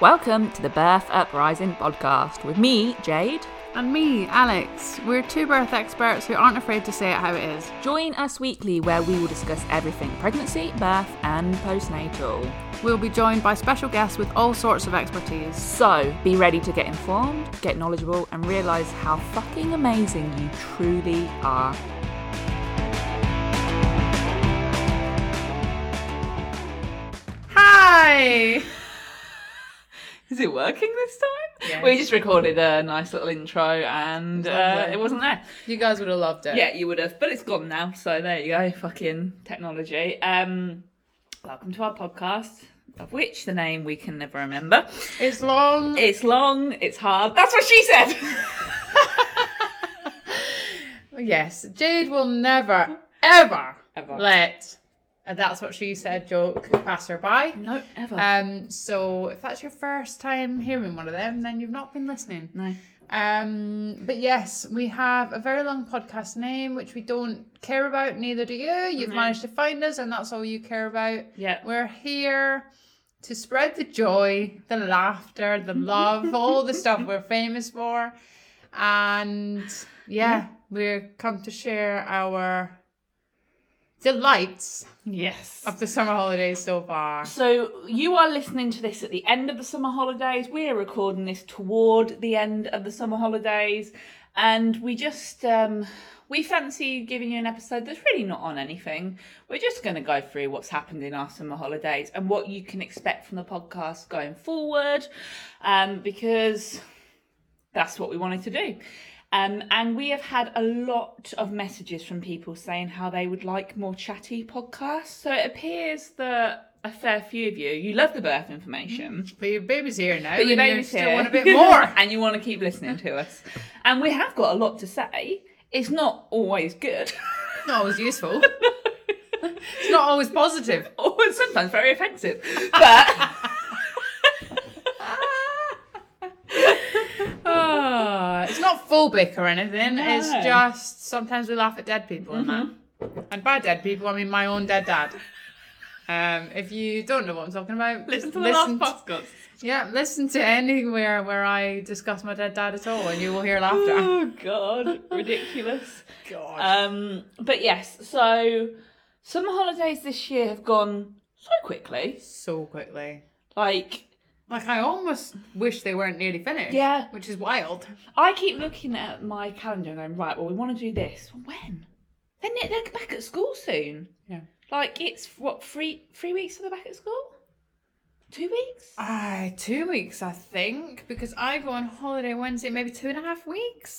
Welcome to the Birth Uprising podcast with me, Jade. And me, Alex. We're two birth experts who aren't afraid to say it how it is. Join us weekly where we will discuss everything pregnancy, birth, and postnatal. We'll be joined by special guests with all sorts of expertise. So be ready to get informed, get knowledgeable, and realise how fucking amazing you truly are. Hi! Is it working this time? Yeah. We just recorded a nice little intro and uh, it wasn't there. You guys would have loved it. Yeah, you would have, but it's gone now. So there you go, fucking technology. Um, welcome to our podcast, of which the name we can never remember. It's long. It's long, it's hard. That's what she said. yes, Jade will never, ever, Ever. let a that's what she said joke pass her by. no, ever. Um, so if that's your first time hearing one of them, then you've not been listening. no. Um, but yes, we have a very long podcast name which we don't care about, neither do you. You've Mhm. managed to find us, and that's all you care about. Yeah. We're here to spread the joy, the laughter, the love, all the stuff we're famous for. And yeah, we're come to share our delights Yes. of the summer holidays so far. So you are listening to this at the end of the summer holidays. We are recording this toward the end of the summer holidays, and we just um, we fancy giving you an episode that's really not on anything. We're just going to go through what's happened in our summer holidays and what you can expect from the podcast going forward, um, because that's what we wanted to do. Um, and we have had a lot of messages from people saying how they would like more chatty podcasts. So it appears that a fair few of you, you love the birth information, But your baby's here now, but your baby's still here. want a bit more. and you want to keep listening to us. And we have got a lot to say. It's not always good. not always useful. it's not always positive. or sometimes very offensive. But Ah, it's not phobic or anything. It's just sometimes we laugh at dead people and that. And by dead people, I mean my own dead dad. Um, if you don't know what I'm talking about, listen to the listen last podcast. yeah, listen to anywhere where I discuss my dead dad at all, and you will hear laughter. Oh god, ridiculous. God. Um, but yes, so summer holidays this year have gone so quickly. so quickly. Like, Like I almost wish they weren't nearly finished. Yeah. which is wild. I keep looking at my calendar and going, right, well, we want to do this. When? They're, they're back at school soon. Yeah. Like, it's what, three three weeks till they're back at school? Two weeks? Aye, two weeks, I think, because I go on holiday Wednesday, maybe two and a half weeks,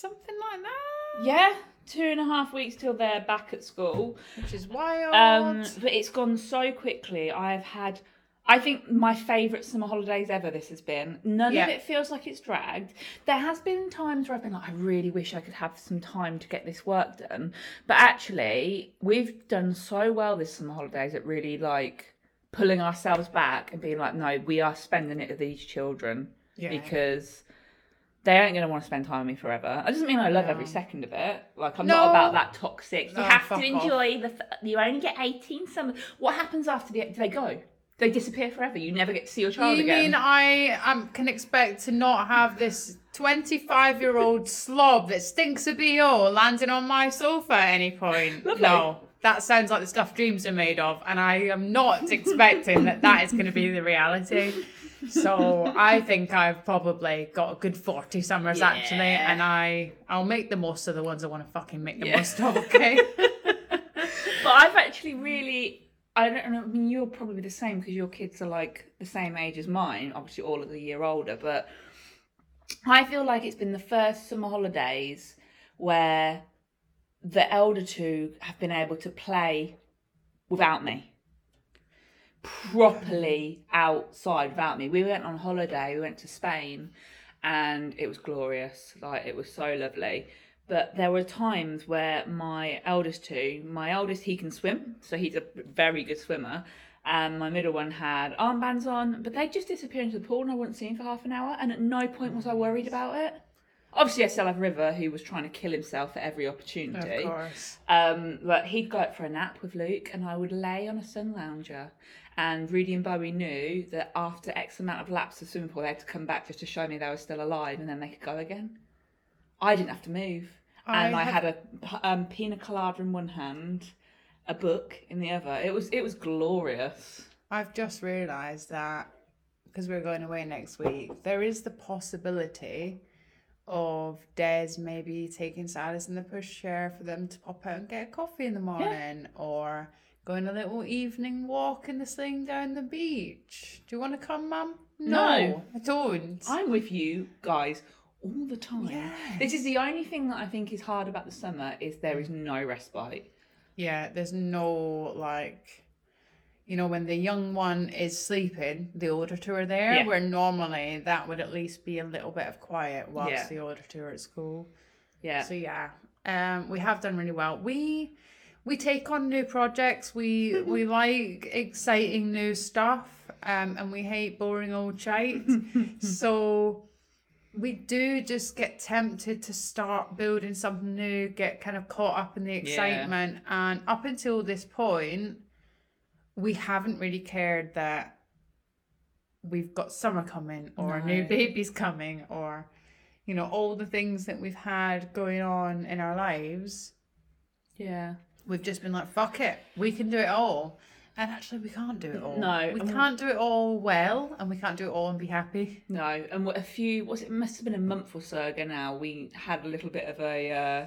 something like that. Yeah, two and a half weeks till they're back at school. which is wild. Um, but it's gone so quickly. I've had, I think, my favourite summer holidays ever. This has been. None Yeah. of it feels like it's dragged. There has been times where I've been like, I really wish I could have some time to get this work done. But actually, we've done so well this summer holidays at really like pulling ourselves back and being like, no, we are spending it with these children yeah. because. They aren't going to want to spend time with me forever. That doesn't mean I love No. every second of it. Like I'm No. not about that toxic. You have to off. enjoy the. F- you only get 18 summer. What happens after the? Do they go? They disappear forever. You never get to see your child you again. mean I um, can expect to not have this 25 year old slob that stinks of BO landing on my sofa at any point? Lovely. No. That sounds like the stuff dreams are made of, and I am not expecting that that is going to be the reality. So I think I've probably got a good 40 summers actually, and I, I'll make the most of the ones I want to fucking make the Yeah. most of, okay? but I've actually really. I don't know. I mean, you're probably the same because your kids are like the same age as mine. Obviously, all of a year older. But I feel like it's been the first summer holidays where the elder two have been able to play without me properly outside without me. We went on holiday, we went to Spain and it was glorious. Like it was so lovely. But there were times where my eldest two, my eldest he can swim, so he's a very good swimmer. And my middle one had armbands on, but they just disappeared into the pool and I wouldn't see him for half an hour. And at no point was I worried about it. Obviously, I still have River, who was trying to kill himself at every opportunity. Of course. Um, but he'd go out for a nap with Luke, and I would lay on a sun lounger. And Rudy and Bowie knew that after X amount of laps of swimming pool, they had to come back just to show me they were still alive, and then they could go again. I didn't have to move, and I I, had- had a um, pina colada in one hand, a book in the other. It was it was glorious. I've just realised that because we're going away next week, there is the possibility of Des maybe taking Silas in the pushchair for them to pop out and get a coffee in the morning or going a little evening walk in the sling down the beach. Do you want to come, Mum? No. I don't. I'm with you guys all the time. This is the only thing that I think is hard about the summer is there is no respite. Yeah, there's no like you know, when the young one is sleeping, the older two are there, Yeah. where normally that would at least be a little bit of quiet whilst Yeah. the older two are at school. Yeah. So yeah, um, we have done really well. We we take on new projects. We we like exciting new stuff, um, and we hate boring old shite. so we do just get tempted to start building something new, get kind of caught up in the excitement, and up until this point, we haven't really cared that we've got summer coming or a new baby's coming or you know all the things that we've had going on in our lives. Yeah. we've just been like fuck it we can do it all and actually we can't do it all No, we can't do it all well and we can't do it all and be happy No, and what- a few was it must have been a month or so ago now. We had a little bit of a uh,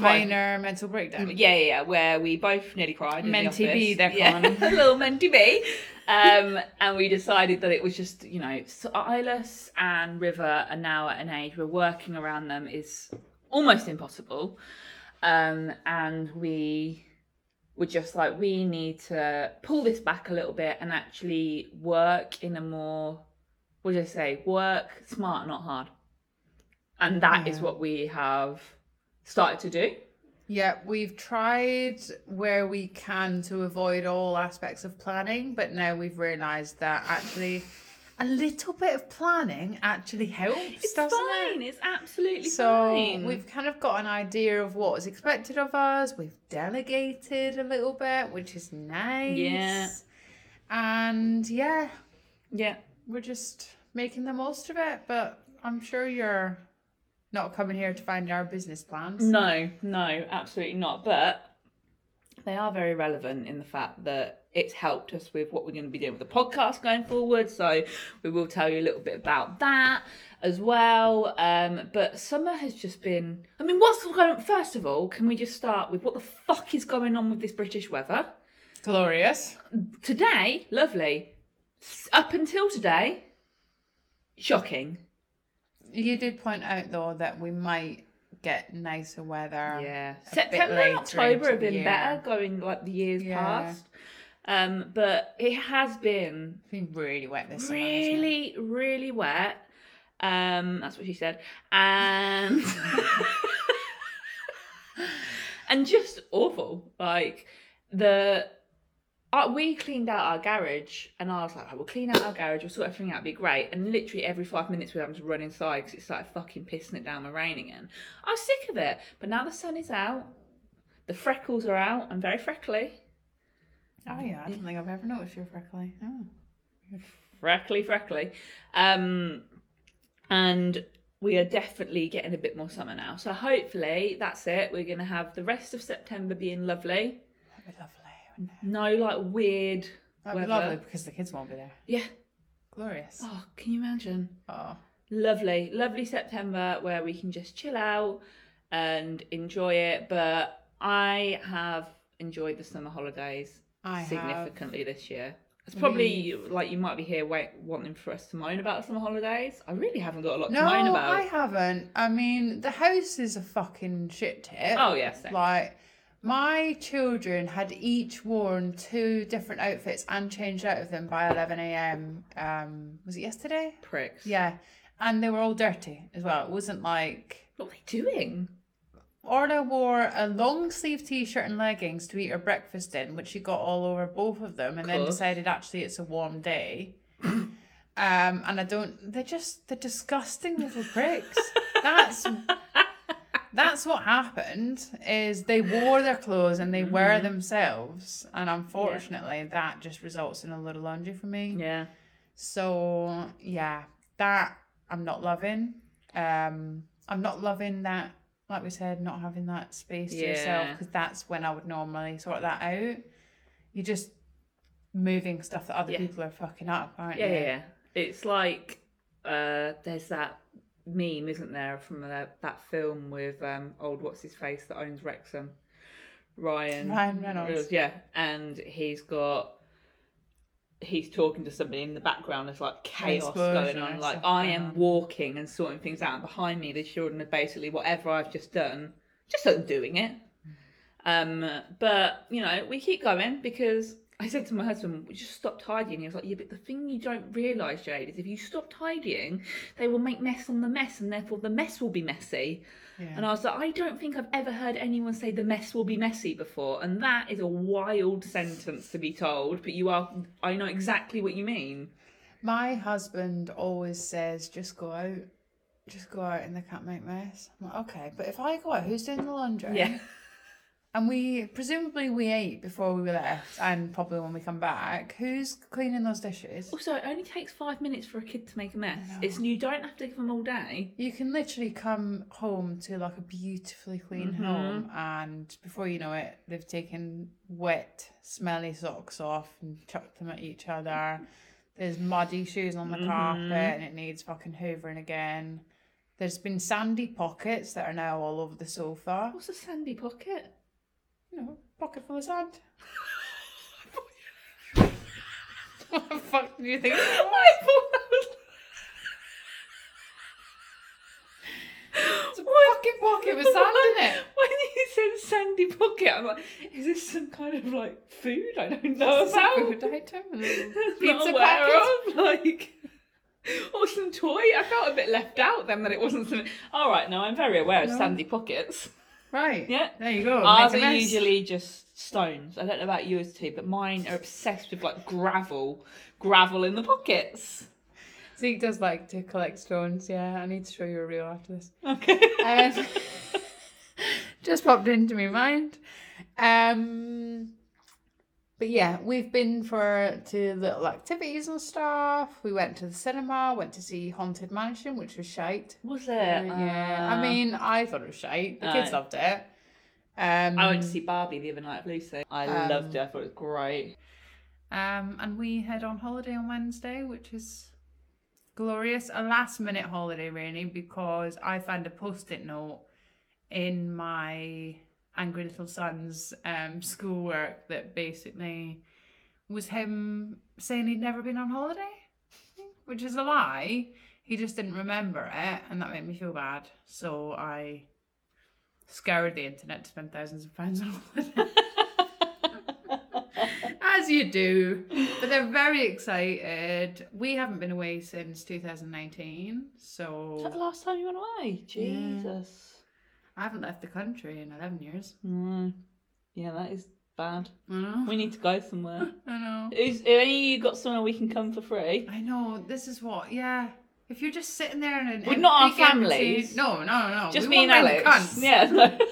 minor mental breakdown yeah, yeah, yeah, where we both nearly cried. in the B, office. they're yeah, a little mentee B. Um, and we decided that it was just you know Silas and River are now at an age where working around them is almost impossible. Um, and we were just like we need to pull this back a little bit and actually work in a more what did I say? Work smart, not hard. And that is Yeah. what we have started to do. yeah we've tried where we can to avoid all aspects of planning but now we've realized that actually a little bit of planning actually helps It's doesn't fine. it It's absolutely so fine. we've kind of got an idea of what is expected of us. We've delegated a little bit, which is nice. Yeah. And yeah, yeah. we're just making the most of it. But I'm sure you're not coming here to find our business plans. No, no, absolutely not. But they are very relevant in the fact that it's helped us with what we're going to be doing with the podcast going forward. So we will tell you a little bit about that as well. Um, but summer has just been. I mean, what's going on? First of all, can we just start with what the fuck is going on with this British weather? Glorious. Today, lovely. Up until today, shocking. You did point out though that we might get nicer weather. Yeah, September and October have been better going like the years Yeah. past. Um, but it has been It's been really wet this summer. hasn't it? really, really wet. Um, that's what she said, and and just awful. Like the uh, we cleaned out our garage, and I was like, oh, "We'll clean out our garage. We'll sort everything out. It'll be great." And literally every five minutes, we were having to run inside because it started fucking pissing it down with rain again. I was sick of it, but now the sun is out. The freckles are out. I'm very freckly. Oh yeah, I don't think I've ever noticed you're freckly. Oh. freckly, freckly. Um, and we are definitely getting a bit more summer now. So hopefully that's it. We're going to have the rest of September being lovely. That'd be lovely. wouldn't it? No like weird. That'd be Weather. lovely because the kids won't be there. Yeah. Glorious. Oh, can you imagine? Oh. Lovely, lovely September where we can just chill out and enjoy it. But I have enjoyed the summer holidays I have. significantly this year. It's probably like you might be here wait, wanting for us to moan about summer holidays. I really haven't got a lot No, to moan about. I haven't. I mean, the house is a fucking shit tip. Oh yes, Like, my children had each worn two different outfits and changed out of them by 11 a.m. Um, was it yesterday? pricks. Yeah. And they were all dirty as well. It wasn't like. What are they doing? Orla wore a long sleeve t shirt and leggings to eat her breakfast in, which she got all over both of them, and then Cool. decided actually it's a warm day. um, and I don't. They're just they're disgusting little pricks. That's that's what happened. Is they wore their clothes and they wear themselves, and unfortunately, that just results in a lot of laundry for me. Yeah. So yeah, that I'm not loving. Um, I'm not loving that. Like we said, not having that space to yourself because that's when I would normally sort that out. You're just moving stuff that other Yeah. people are fucking up, aren't Yeah, you? yeah, yeah. It's like uh, there's that meme, isn't there, from that, that film with um, old what's his face that owns Wrexham, Ryan. Ryan Reynolds. Yeah, and he's got he's talking to somebody in the background. There's like chaos Explosion going on. Like I am on. walking and sorting things out, and behind me the children are basically whatever I've just done, just undoing it. Um, but you know, we keep going because I said to my husband, "We just stop tidying." He was like, "Yeah, but the thing you don't realise, Jade, is if you stop tidying, they will make mess on the mess, and therefore the mess will be messy." Yeah. And I was like, "I don't think I've ever heard anyone say the mess will be messy before," and that is a wild sentence to be told. But you are, I know exactly what you mean. My husband always says, just go out. Just go out and they can't make mess. I'm like, okay, but if I go out, who's doing the laundry? Yeah, And we, presumably we ate before we were left and probably when we come back. Who's cleaning those dishes? Also, it only takes five minutes for a kid to make a mess. Know. It's you don't have to give them all day. You can literally come home to like a beautifully clean Mhm. home and before you know it, they've taken wet, smelly socks off and chucked them at each other. There's muddy shoes on the Mhm. carpet and it needs fucking hoovering again. There's been sandy pockets that are now all over the sofa. What's a sandy pocket? You know, pocket full of sand. what the fuck do you think? I thought that was. It's a fucking pocket with sand in it. When you said sandy pocket, I'm like, is this some kind of like food I don't know It's about? food item, a little Not pizza packet. of, like, or some toy. I felt a bit left out then that it wasn't something. All right, no, I'm very aware of No. sandy pockets. Right. Yeah. There you go. Ours are usually just stones. I don't know about yours too, but mine are obsessed with like gravel, gravel in the pockets. Zeke does like to collect stones. Yeah, I need to show you a reel after this. Okay. Um, just popped into my mind. Um, but yeah, we've been for to little activities and stuff. We went to the cinema, went to see Haunted Mansion, which was shite. Was it? yeah, I Uh, mean, I thought it was shite. The kids loved it. Um, I went to see Barbie the other night at Lucy. I Um, loved it. I thought it was great. Um, and we head on holiday on Wednesday, which is glorious. A last minute holiday, really, because I found a post it note in my angry little son's um, schoolwork that basically was him saying he'd never been on holiday, which is a lie. He just didn't remember it, and that made me feel bad. So I scoured the internet to spend thousands of pounds on holiday. As you do. But they're very excited. We haven't been away since 2019, Was that the last time you went away? Jesus. I haven't left the country in 11 years. Mm. Yeah, that is bad. I know. We need to go somewhere. I know. Is, have any of you got somewhere we can come for free? I know. This is what, yeah. If you're just sitting there and an Well, not our families. No, no, no. Just we me and Alex. Yeah. no.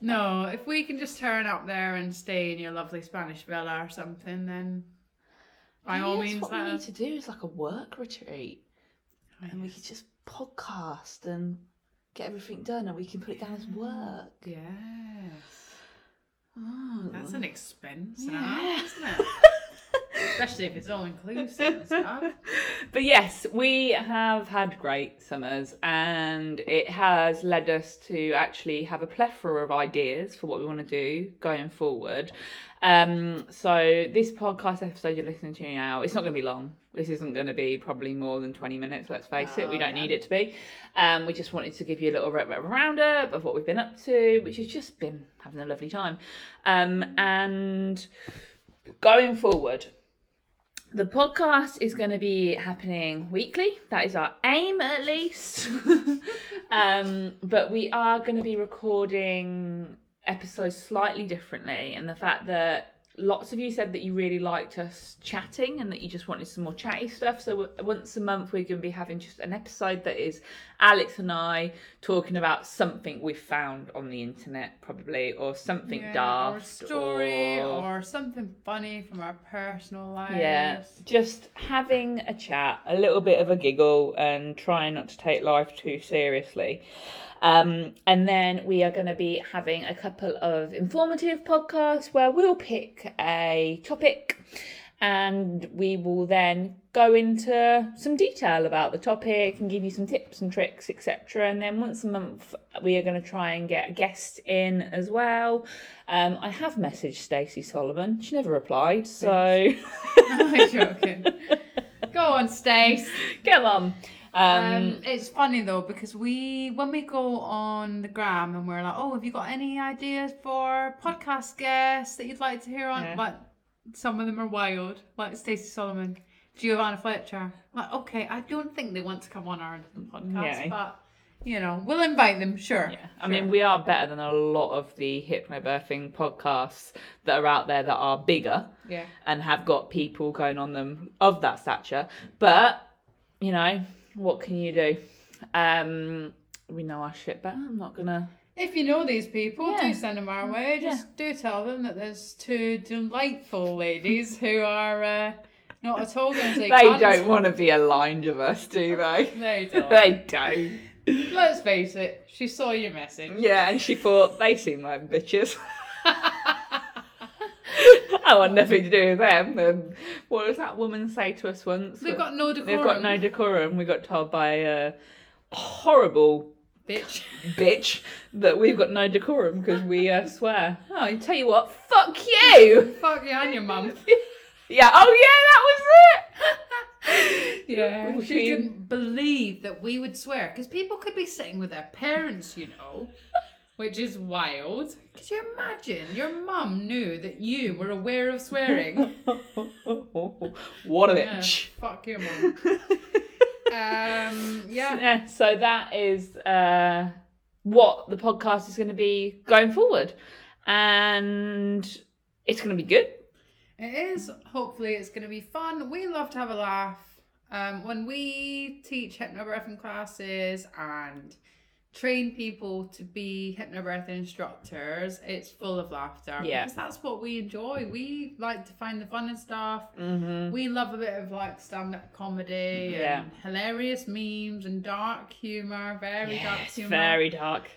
No, if we can just turn up there and stay in your lovely Spanish villa or something, then by all means, what we need to do is like a work retreat, and we could just podcast and get everything done, and we can put it down as work. Yes. Oh. That's an expense Yeah. now, isn't it? Especially if it's all inclusive and stuff. But yes, we have had great summers, and it has led us to actually have a plethora of ideas for what we want to do going forward. Um, so this podcast episode you're listening to now, it's not going to be long. This isn't going to be probably more than 20 minutes, let's face it. We don't yeah. need it to be. Um, we just wanted to give you a little of a roundup of what we've been up to, which has just been having a lovely time. Um, and going forward, the podcast is going to be happening weekly. That is our aim, at least. um, but we are going to be recording episodes slightly differently, and the fact that lots of you said that you really liked us chatting and that you just wanted some more chatty stuff. So once a month, we're going to be having just an episode that is Alex and I talking about something we found on the internet, probably, or something Yeah, or a story or- or something funny from our personal lives. yeah, just having a chat, a little bit of a giggle, and trying not to take life too seriously. Um, and then we are going to be having a couple of informative podcasts where we'll pick a topic and we will then go into some detail about the topic and give you some tips and tricks, etc. And then once a month, we are going to try and get a guest in as well. Um, I have messaged Stacey Solomon. She never replied, so I'm joking. Go on, Stace. come on. Um, Um, it's funny though because we when we go on the gram and we're like, oh, have you got any ideas for podcast guests that you'd like to hear on? Yeah. But some of them are wild, like Stacey Solomon, Giovanna Fletcher. Like, okay, I don't think they want to come on our podcast, Yeah. but you know, we'll invite them. Sure. Yeah, I mean, we are better than a lot of the hypnobirthing podcasts that are out there that are bigger yeah. and have got people going on them of that stature. But, you know, what can you do? Um, we know our shit better. I'm not gonna. If you know these people, Yeah. do send them our way. Just do tell them that there's two delightful ladies who are uh, not at all going to They take cunts. don't want to be aligned with us, do they? They don't. they don't. Let's face it, she saw your message. Yeah, and she thought they seem like bitches. I want nothing to do with them. And what does that woman say to us once? They've got no decorum. They've got no decorum. We got told by a horrible bitch. bitch that we've got no decorum because we uh, swear. Oh, I tell you what, fuck you. Fuck you and your mum. Yeah. Oh yeah, that was it. Yeah, she couldn't believe that we would swear because people could be sitting with their parents, you know, which is wild. Could you imagine your mum knew that you were aware of swearing? what a Yeah, bitch. fuck your mum. Um, yeah. Yeah, so that is uh, what the podcast is going to be going forward, and it's going to be good. It is. Hopefully, it's going to be fun. We love to have a laugh. Um, when we teach hypnobirthing classes and train people to be hypnobirthing instructors, it's full of laughter. Yeah. Because that's what we enjoy. We like to find the fun and stuff. Mm-hmm. We love a bit of like stand up comedy Yeah. and hilarious memes and dark humor, very dark humor. very dark.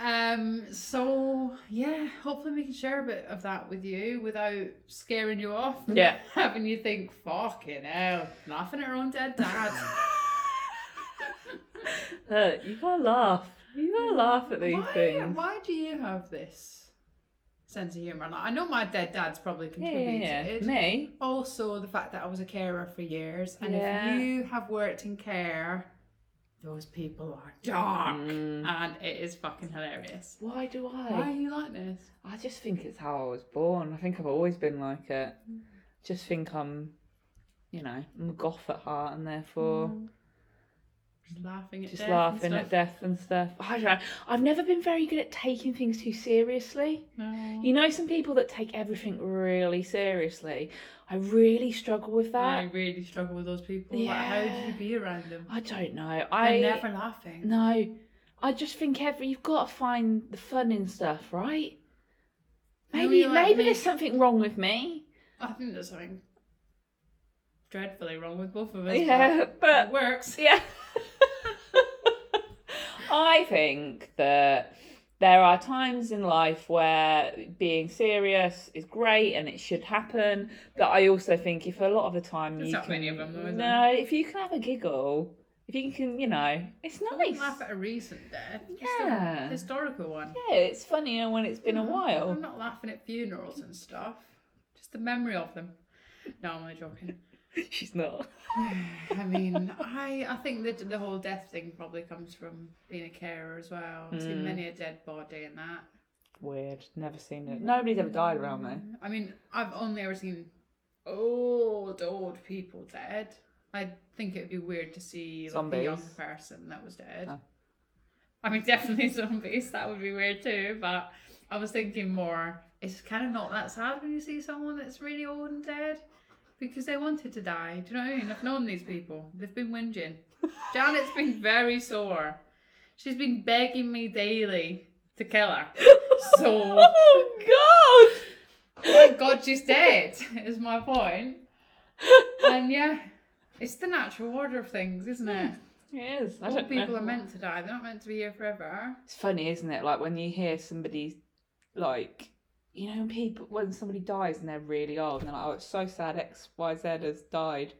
Um, so yeah, hopefully we can share a bit of that with you without scaring you off. Yeah. Having you think, fucking hell, laughing at our own dead dad. Look, you gotta laugh. You gotta laugh at these why, things. why do you have this sense of humour? Like, I know my dead dad's probably Yeah, contributed. yeah, yeah. Me? Also, the fact that I was a carer for years, and Yeah. if you have worked in care, those people are dark, Mm. and it is fucking hilarious. Why do I? Why are you like this? I just think it's how I was born. I think I've always been like it. Just think I'm, you know, I'm a goth at heart and therefore Just laughing at just death laughing and at stuff. death and stuff. I don't know. I've never been very good at taking things too seriously. No. You know, some people that take everything really seriously. I really struggle with that. I really struggle with those people. Like, how do you be around them? I don't know. They're I never laughing. no. I just think every you've got to find the fun in stuff, right? Maybe Maybe like maybe me. there's something wrong with me. I think there's something dreadfully wrong with both of us. Yeah, but but it works. Yeah. I think that there are times in life where being serious is great and it should happen, but I also think if a lot of the time There's you not can, many of them, though, no, if you can have a giggle, if you can, you know, it's I nice. laugh at a recent death. Yeah. a historical one. Yeah, it's funnier when it's been a while. I'm not laughing at funerals and stuff. Just the memory of them. No, I'm only joking. She's not. I mean, I I think that the whole death thing probably comes from being a carer as well. I've seen Mm. many a dead body and that. Weird. Never seen it. Nobody's ever died around me. I mean, I've only ever seen old, old people dead. I think it would be weird to see like, a young Zombies. person that was dead. Oh. I mean, definitely zombies. That would be weird too. But I was thinking more. It's kind of not that sad when you see someone that's really old and dead because they wanted to die. Do you know what I mean? I've known these people. They've been whinging. Janet's been very sore. She's been begging me daily to kill her. So Oh thank God she's dead. Is my point. And yeah, it's the natural order of things, isn't it? It is. I All don't people know. are meant to die. They're not meant to be here forever. It's funny, isn't it? Like when you hear somebody, like, you know, when people when somebody dies and they're really old, and they're like, "Oh, it's so sad. X, Y, Z has died."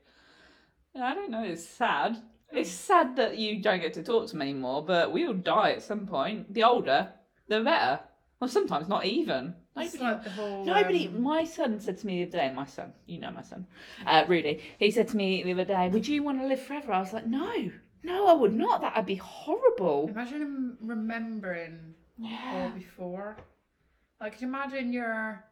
And I don't know. It's sad. It's sad that you don't get to talk to them anymore, but we all die at some point. The older, the better. Well, sometimes not even. Nobody, like the whole. Nobody. um, My son said to me the other day. My son, you know my son, uh, Rudy. He said to me the other day, "Would you want to live forever?" I was like, "No, no, I would not. That'd be horrible." Imagine him remembering all before. Like, could you imagine you're.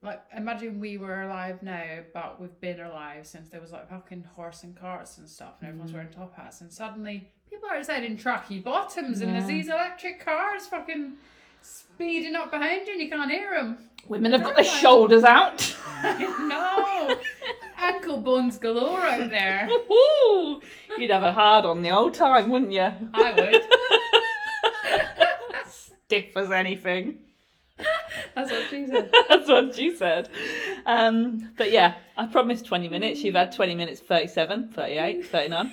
Like, imagine we were alive now, but we've been alive since there was like fucking horse and carts and stuff, and everyone's Mm. wearing top hats, and suddenly people are outside in tracky bottoms, and there's these electric cars fucking speeding up behind you, and you can't hear them. Women have got their shoulders out. no! Ankle bones galore out there. Ooh, You'd have a hard on the old time, wouldn't you? I would. Stiff as anything. That's what she said. That's what she said. Um, but yeah, I promised 20 minutes. You've had 20 minutes 37, 38, 39.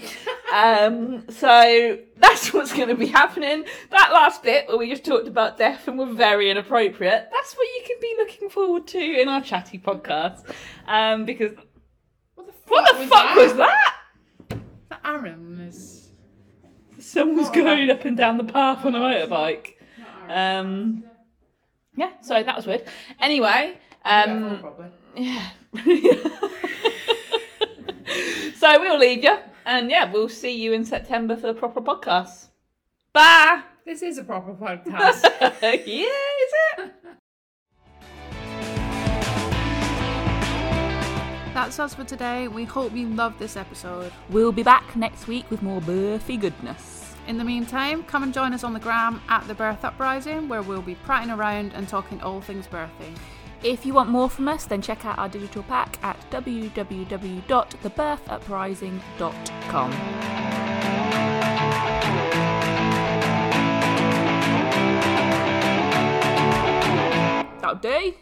Um, so that's what's going to be happening. That last bit where we just talked about death and were very inappropriate, that's what you can be looking forward to in our chatty podcast. Um, because What the fuck, what the was, fuck that? was that? The Aaron was. Someone's going up and down the path on a motorbike. Um, yeah, so that was weird. Anyway, um, yeah. so we'll leave you, and yeah, we'll see you in September for the proper podcast. Bye. This is a proper podcast. yeah, is it? That's us for today. We hope you loved this episode. We'll be back next week with more birthy goodness. In the meantime, come and join us on the gram at the Birth Uprising, where we'll be prattling around and talking all things birthing. If you want more from us, then check out our digital pack at www.thebirthuprising.com. That'll do.